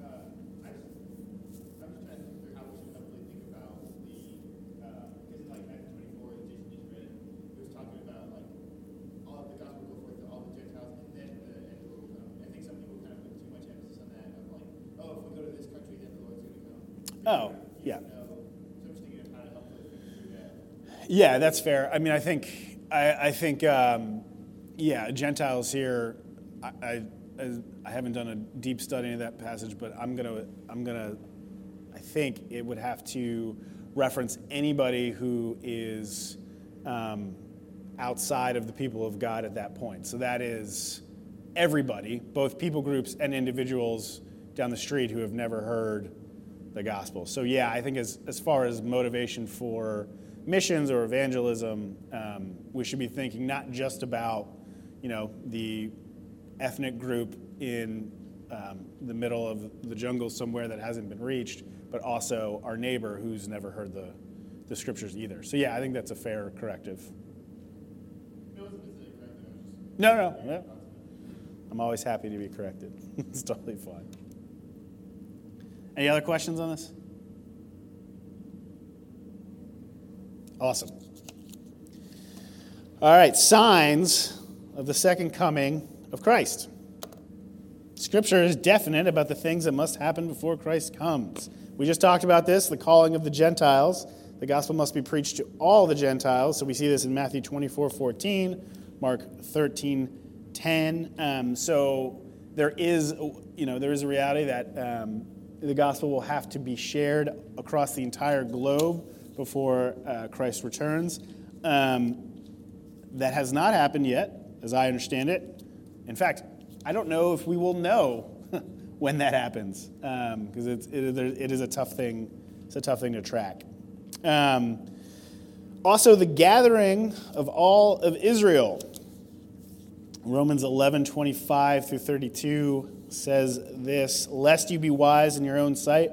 uh, I just, I'm just trying to think through how we should think about the, uh, because like Matthew 24 that Jason just was talking about like all of the gospel go to all the Gentiles and then the end of the world will come. I think some people kind of put too much emphasis on that of like, oh, if we go to this country, then the Lord's going to come. Oh, yeah. don't know. So I'm just thinking of how to help us think through that. Yeah, that's fair. I mean, I think, I, I think, um, yeah, Gentiles here. I, I, I haven't done a deep study of that passage, but I'm gonna, I'm gonna, I think it would have to reference anybody who is um, outside of the people of God at that point. So that is everybody, both people groups and individuals down the street who have never heard the gospel. So yeah, I think as as far as motivation for missions or evangelism, um, we should be thinking not just about you know the ethnic group in um, the middle of the jungle somewhere that hasn't been reached, but also our neighbor who's never heard the the scriptures either. So yeah, I think that's a fair corrective. It wasn't necessarily correct, I was just. No, no, no. I'm always happy to be corrected. it's totally fine. Any other questions on this? Awesome. All right, signs of the second coming of Christ. Scripture is definite about the things that must happen before Christ comes. We just talked about this the calling of the Gentiles. The gospel must be preached to all the Gentiles. So we see this in Matthew 24 14, Mark 13 10. Um, so there is, you know, there is a reality that um, the gospel will have to be shared across the entire globe before uh, Christ returns. Um, that has not happened yet, as I understand it. In fact, I don't know if we will know when that happens because it's it, it is a tough thing. It's a tough thing to track. Um, also, the gathering of all of Israel. Romans 11, 25 through 32 says this Lest you be wise in your own sight,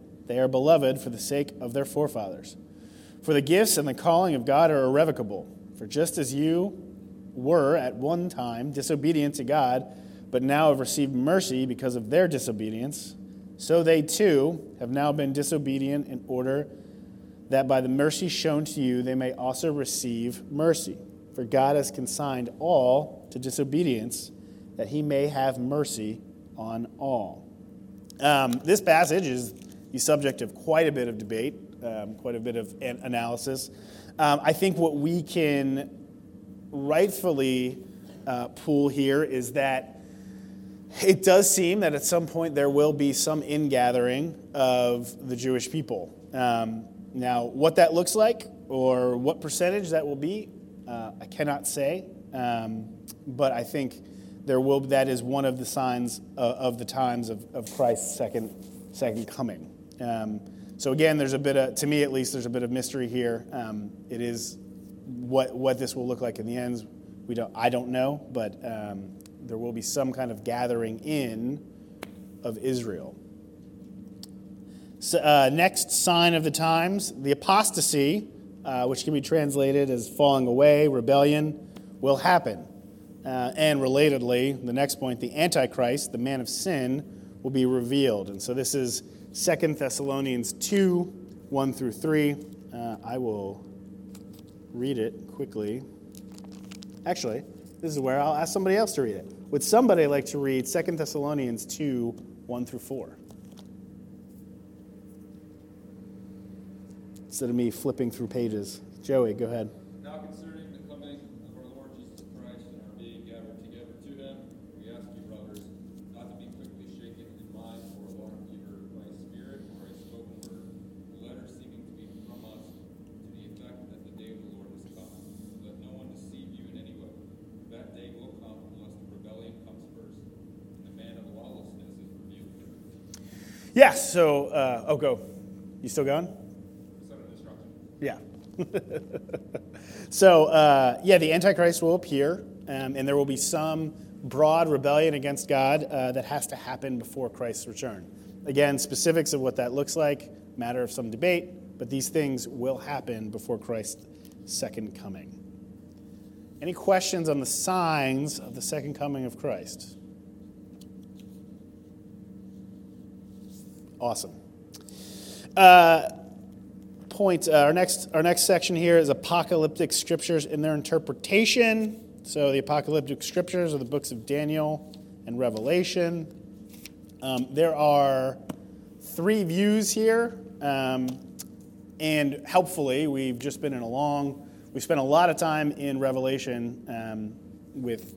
they are beloved for the sake of their forefathers. For the gifts and the calling of God are irrevocable. For just as you were at one time disobedient to God, but now have received mercy because of their disobedience, so they too have now been disobedient in order that by the mercy shown to you they may also receive mercy. For God has consigned all to disobedience, that he may have mercy on all. Um, this passage is the subject of quite a bit of debate, um, quite a bit of an- analysis. Um, I think what we can rightfully uh, pull here is that it does seem that at some point there will be some ingathering of the Jewish people. Um, now, what that looks like or what percentage that will be, uh, I cannot say. Um, but I think there will. That is one of the signs of, of the times of, of Christ's second second coming. Um, so again, there's a bit of, to me at least, there's a bit of mystery here. Um, it is what what this will look like in the end. We don't. I don't know, but um, there will be some kind of gathering in of Israel. So, uh, next sign of the times, the apostasy, uh, which can be translated as falling away, rebellion, will happen. Uh, and relatedly, the next point, the Antichrist, the man of sin, will be revealed. And so this is 2 Thessalonians 2 1 through 3. Uh, I will read it quickly. Actually, this is where I'll ask somebody else to read it. Would somebody like to read 2 Thessalonians 2 1 through 4? Instead of me flipping through pages. Joey, go ahead. Now concerning the coming of our Lord Jesus Christ and our being gathered together to him, we ask you, brothers, not to be quickly shaken in mind or alarmed either by a spirit or a spoken word, a letter seeming to be from us, to the effect that the day of the Lord is come. Let no one deceive you in any way. That day will come unless the rebellion comes first, and the man of lawlessness is revealed. Yes, so, uh, oh, go. You still going? Yeah. so, uh, yeah, the Antichrist will appear, um, and there will be some broad rebellion against God uh, that has to happen before Christ's return. Again, specifics of what that looks like, matter of some debate, but these things will happen before Christ's second coming. Any questions on the signs of the second coming of Christ? Awesome. Uh, point, uh, our, next, our next section here is apocalyptic scriptures and their interpretation. So, the apocalyptic scriptures are the books of Daniel and Revelation. Um, there are three views here, um, and helpfully, we've just been in a long, we spent a lot of time in Revelation um, with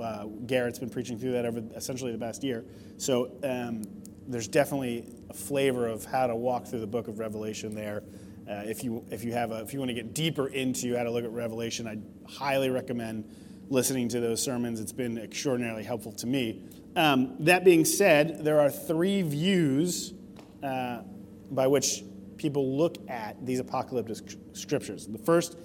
uh, Garrett's been preaching through that over essentially the past year. So, um, there's definitely a flavor of how to walk through the book of Revelation there. Uh, if you if you have a, if you want to get deeper into how to look at Revelation, I highly recommend listening to those sermons. It's been extraordinarily helpful to me. Um, that being said, there are three views uh, by which people look at these apocalyptic scriptures. The first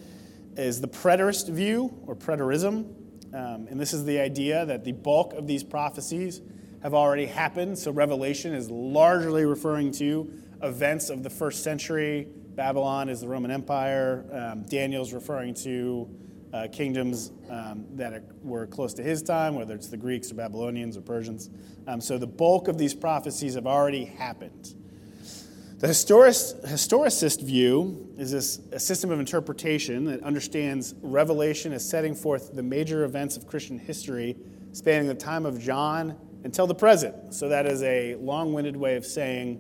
is the preterist view or preterism, um, and this is the idea that the bulk of these prophecies have already happened. So Revelation is largely referring to events of the first century. Babylon is the Roman Empire. Um, Daniel's referring to uh, kingdoms um, that were close to his time, whether it's the Greeks or Babylonians or Persians. Um, so the bulk of these prophecies have already happened. The historic, historicist view is this, a system of interpretation that understands Revelation as setting forth the major events of Christian history spanning the time of John until the present. So that is a long winded way of saying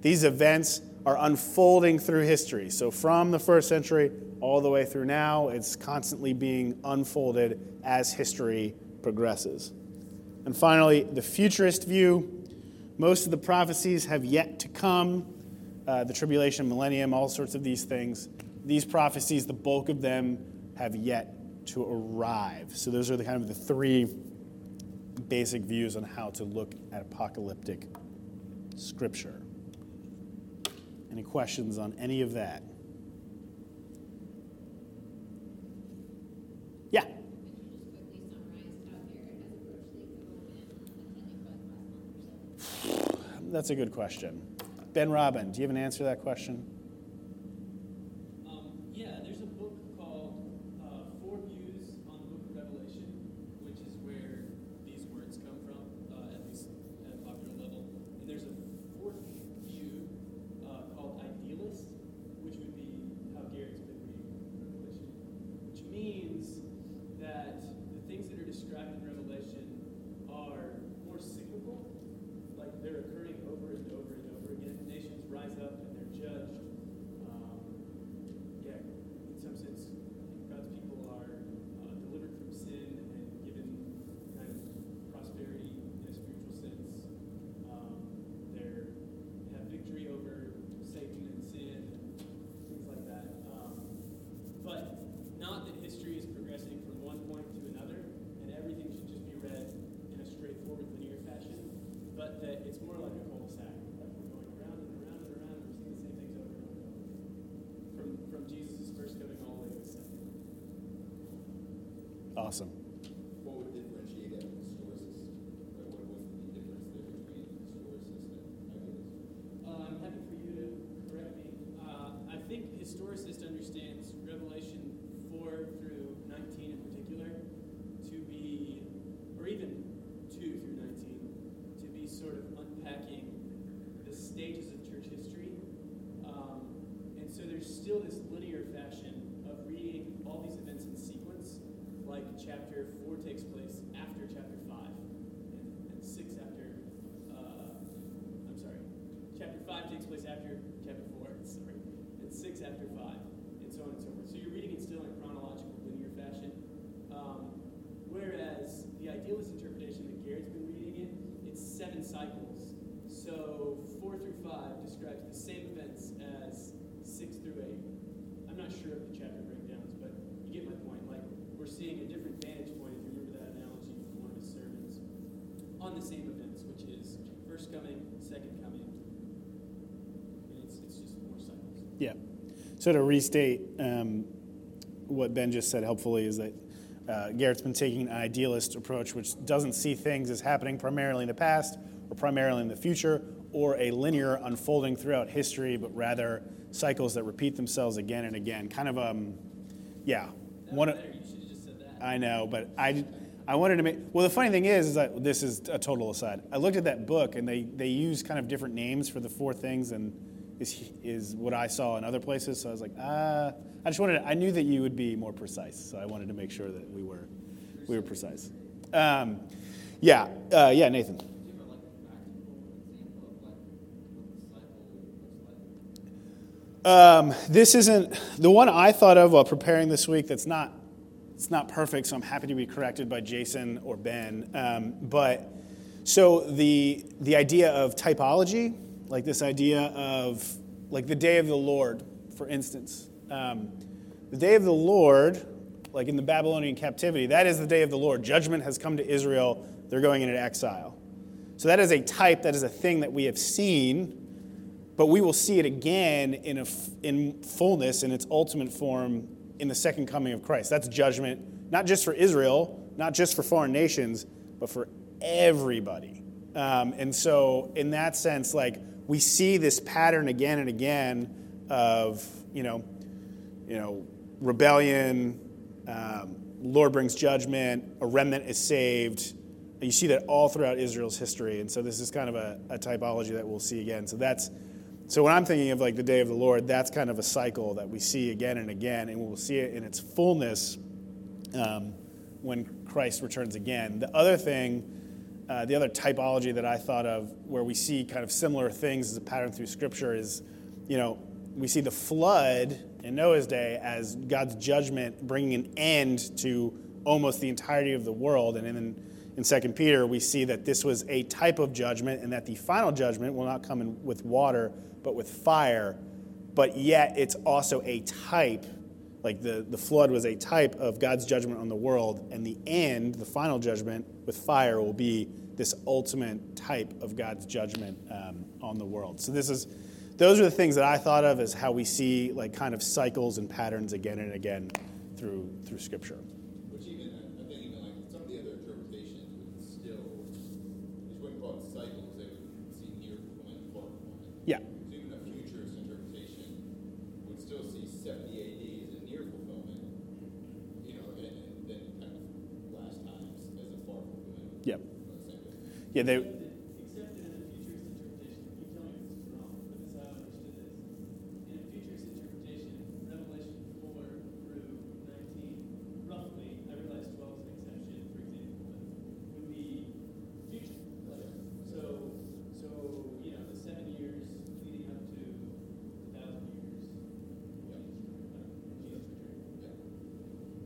these events are unfolding through history. So from the first century all the way through now, it's constantly being unfolded as history progresses. And finally, the futurist view most of the prophecies have yet to come. Uh, the tribulation, millennium, all sorts of these things. These prophecies, the bulk of them, have yet to arrive. So those are the kind of the three basic views on how to look at apocalyptic scripture. Any questions on any of that? Yeah. That's a good question. Ben Robin, do you have an answer to that question? Um, yeah, there's a book called uh, Four Views on the Book of Revelation, which is where these words come from, uh, at least at a popular level. And there's a fourth view uh, called Idealist, which would be how Garrett's been reading Revelation, which means that the things that are described in Revelation are more cyclical, like they're occurring over and over and over again. Nations rise up and they're judged, Awesome. What would differentiate it from historicist? Like, what, what's the difference there between historicist and idealist? Uh, I'm happy for you to correct me. Uh, I think historicist understands Revelation 4 through 19 in particular to be, or even 2 through 19, to be sort of unpacking the stages of church history. Um, and so there's still this linear fashion of reading all these events in sequence, like chapter 4 takes place after chapter 5, and, and 6 after. Uh, I'm sorry. Chapter 5 takes place after chapter 4, sorry, and 6 after 5, and so on and so forth. So you're reading it still in a chronological, linear fashion. Um, whereas the idealist interpretation that Garrett's been reading it, it's seven cycles. So 4 through 5 describes the same events as 6 through 8. I'm not sure of the chapter breakdowns, but you get my point. Like, we're seeing a different vantage point, if you remember that analogy from one of his sermons, on the same events, which is first coming, second coming, and it's, it's just more cycles. Yeah. So to restate um, what Ben just said helpfully is that uh, Garrett's been taking an idealist approach, which doesn't see things as happening primarily in the past or primarily in the future or a linear unfolding throughout history, but rather cycles that repeat themselves again and again. Kind of, um, yeah. One, better. You should have just said that. I know, but I, I wanted to make. Well, the funny thing is, is that this is a total aside. I looked at that book, and they they use kind of different names for the four things, and is is what I saw in other places. So I was like, ah, I just wanted. To, I knew that you would be more precise, so I wanted to make sure that we were, we were precise. Um, yeah, uh, yeah, Nathan. Do you have a, like a practical example of like what the cycle looks like? Um, this isn't the one I thought of while preparing this week. That's not it's not perfect, so I'm happy to be corrected by Jason or Ben. Um, but so the the idea of typology, like this idea of like the day of the Lord, for instance, um, the day of the Lord, like in the Babylonian captivity, that is the day of the Lord. Judgment has come to Israel; they're going into exile. So that is a type, that is a thing that we have seen but we will see it again in, a in fullness in its ultimate form in the second coming of Christ. That's judgment, not just for Israel, not just for foreign nations, but for everybody. Um, and so, in that sense, like we see this pattern again and again of you know, you know, rebellion. Um, Lord brings judgment. A remnant is saved. You see that all throughout Israel's history, and so this is kind of a, a typology that we'll see again. So that's so when I'm thinking of like the day of the Lord, that's kind of a cycle that we see again and again, and we'll see it in its fullness um, when Christ returns again. The other thing, uh, the other typology that I thought of where we see kind of similar things as a pattern through Scripture is, you know, we see the flood in Noah's day as God's judgment bringing an end to almost the entirety of the world, and in in 2 Peter, we see that this was a type of judgment and that the final judgment will not come in with water, but with fire. But yet, it's also a type, like the, the flood was a type of God's judgment on the world. And the end, the final judgment with fire, will be this ultimate type of God's judgment um, on the world. So, this is. Those are the things that I thought of as how we see like kind of cycles and patterns again and again through through Scripture. Which even, I I think even like some of the other interpretations would still, these wouldn't call it cycles, they would see near fulfillment, far fulfillment. Yeah. So even a futurist interpretation would still see seventy AD as a near fulfillment, you know, and, and then kind of last times as a far fulfillment. Yep. of the same thing. Yeah, they, Except that in a futurist interpretation, you tell me if this is wrong, but this is how I understood this. In a futurist interpretation, Revelation 4 through 19, roughly, I realize 12 is an exception, for example, but would be future. So, so, you know, the seven years leading up to the thousand years. when Jesus returned.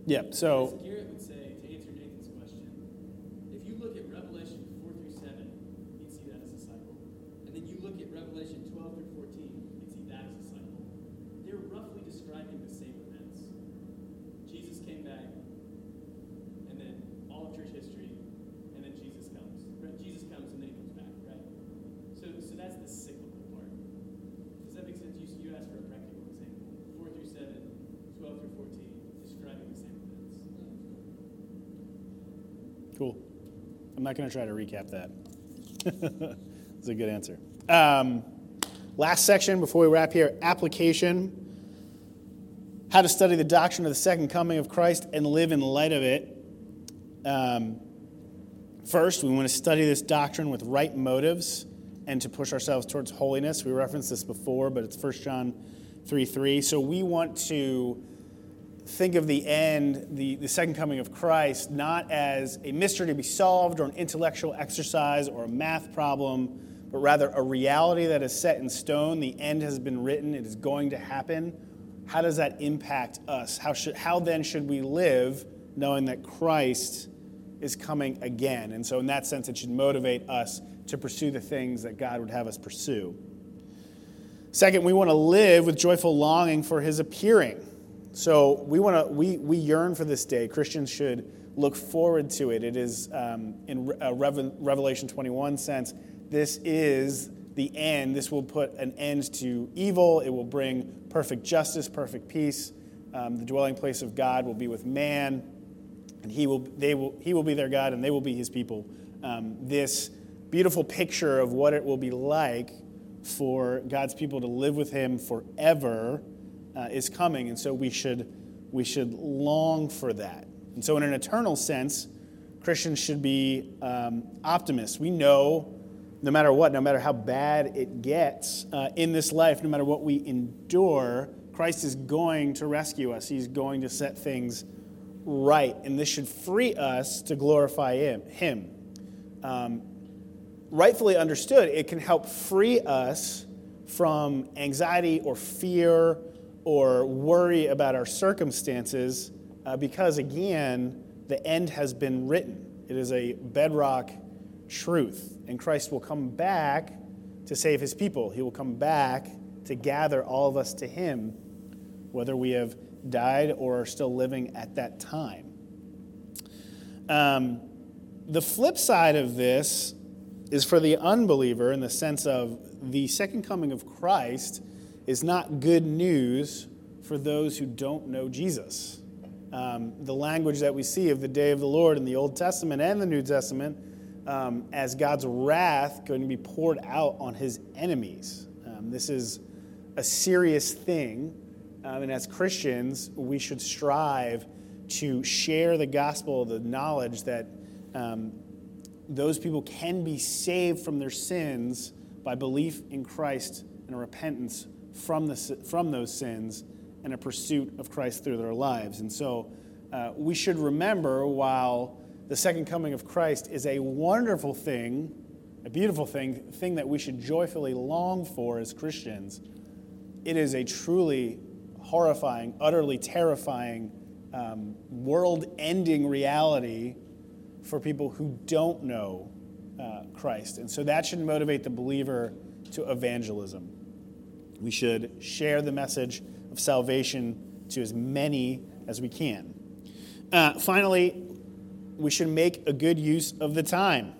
yeah. So As Garrett would say, to answer Nathan's question, if you look at Revelation 4 through 7, you'd see that as a cycle. And then you look at Revelation 12 through 14, you'd see that as a cycle. They're roughly describing the same events. Jesus came back, and then all of church history, and then Jesus comes. Right? Jesus comes and then he comes back, right? So, so that's the cyclical part. Does that make sense? You, you asked for a practical example. 4 through 7, 12 through 14, describing the same events. Cool. I'm not going to try to recap that. That's a good answer. Um, last section before we wrap here application. How to study the doctrine of the second coming of Christ and live in light of it. Um, first, we want to study this doctrine with right motives and to push ourselves towards holiness. We referenced this before, but it's 1 John 3 3. So we want to think of the end, the, the second coming of Christ, not as a mystery to be solved or an intellectual exercise or a math problem, but rather a reality that is set in stone. The end has been written, it is going to happen. How does that impact us? How, should, how then should we live knowing that Christ is coming again? And so, in that sense, it should motivate us to pursue the things that God would have us pursue. Second, we want to live with joyful longing for his appearing. So we want to we we yearn for this day. Christians should look forward to it. It is um, in a Revelation 21 sense. This is the end. This will put an end to evil. It will bring perfect justice, perfect peace. Um, the dwelling place of God will be with man, and he will they will he will be their God, and they will be his people. Um, this beautiful picture of what it will be like for God's people to live with Him forever uh, is coming, and so we should we should long for that. And so, in an eternal sense, Christians should be um, optimists. We know no matter what, no matter how bad it gets uh, in this life, no matter what we endure, Christ is going to rescue us. He's going to set things right. And this should free us to glorify Him. him. Um, rightfully understood, it can help free us from anxiety or fear or worry about our circumstances uh, because, again, the end has been written. It is a bedrock truth. And Christ will come back to save his people. He will come back to gather all of us to him, whether we have died or are still living at that time. Um, the flip side of this is for the unbeliever in the sense of the second coming of Christ is not good news for those who don't know Jesus. Um, the language that we see of the day of the Lord in the Old Testament and the New Testament um, as God's wrath going to be poured out on his enemies. Um, this is a serious thing. Um, and as Christians, we should strive to share the gospel, the knowledge that um, those people can be saved from their sins by belief in Christ and repentance from, the, from those sins and a pursuit of Christ through their lives. And so uh, we should remember while the second coming of Christ is a wonderful thing, a beautiful thing, thing that we should joyfully long for as Christians, it is a truly horrifying, utterly terrifying, um, world ending reality for people who don't know uh, Christ. And so that should motivate the believer to evangelism. We should share the message of salvation to as many as we can. Uh, finally, we should make a good use of the time.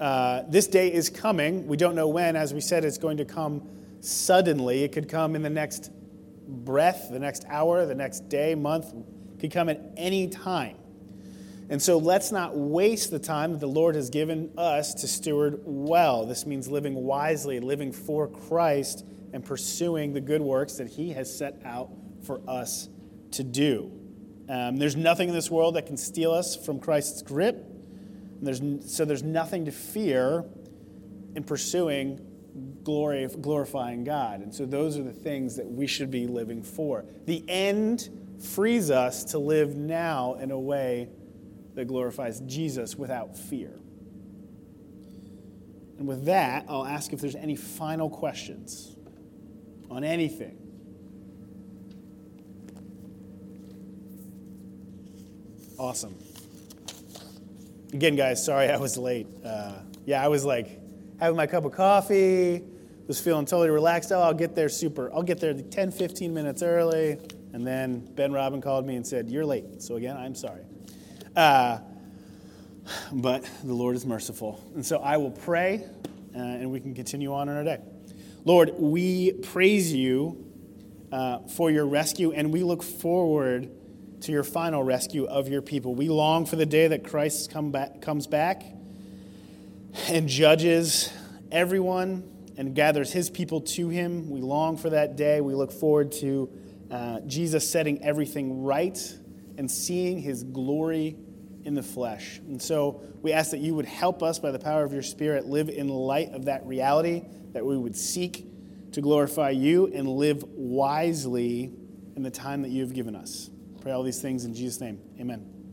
Uh, this day is coming. We don't know when. As we said, it's going to come suddenly. It could come in the next breath, the next hour, the next day, month. It could come at any time. And so let's not waste the time that the Lord has given us to steward well. This means living wisely, living for Christ, and pursuing the good works that He has set out for us to do. Um, there's nothing in this world that can steal us from Christ's grip. There's, so there's nothing to fear in pursuing glory, glorifying God. And so those are the things that we should be living for. The end frees us to live now in a way that glorifies Jesus without fear. And with that, I'll ask if there's any final questions on anything. Awesome. Again, guys, sorry I was late. Uh, yeah, I was like having my cup of coffee, was feeling totally relaxed. Oh, I'll get there super. I'll get there 10, 15 minutes early. And then Ben Robin called me and said, You're late. So again, I'm sorry. Uh, but the Lord is merciful. And so I will pray, uh, and we can continue on in our day. Lord, we praise you uh, for your rescue, and we look forward to your final rescue of your people. We long for the day that Christ come back, comes back and judges everyone and gathers his people to him. We long for that day. We look forward to uh, Jesus setting everything right and seeing his glory in the flesh. And so we ask that you would help us by the power of your Spirit live in light of that reality, that we would seek to glorify you and live wisely in the time that you have given us. Pray all these things in Jesus' name. Amen.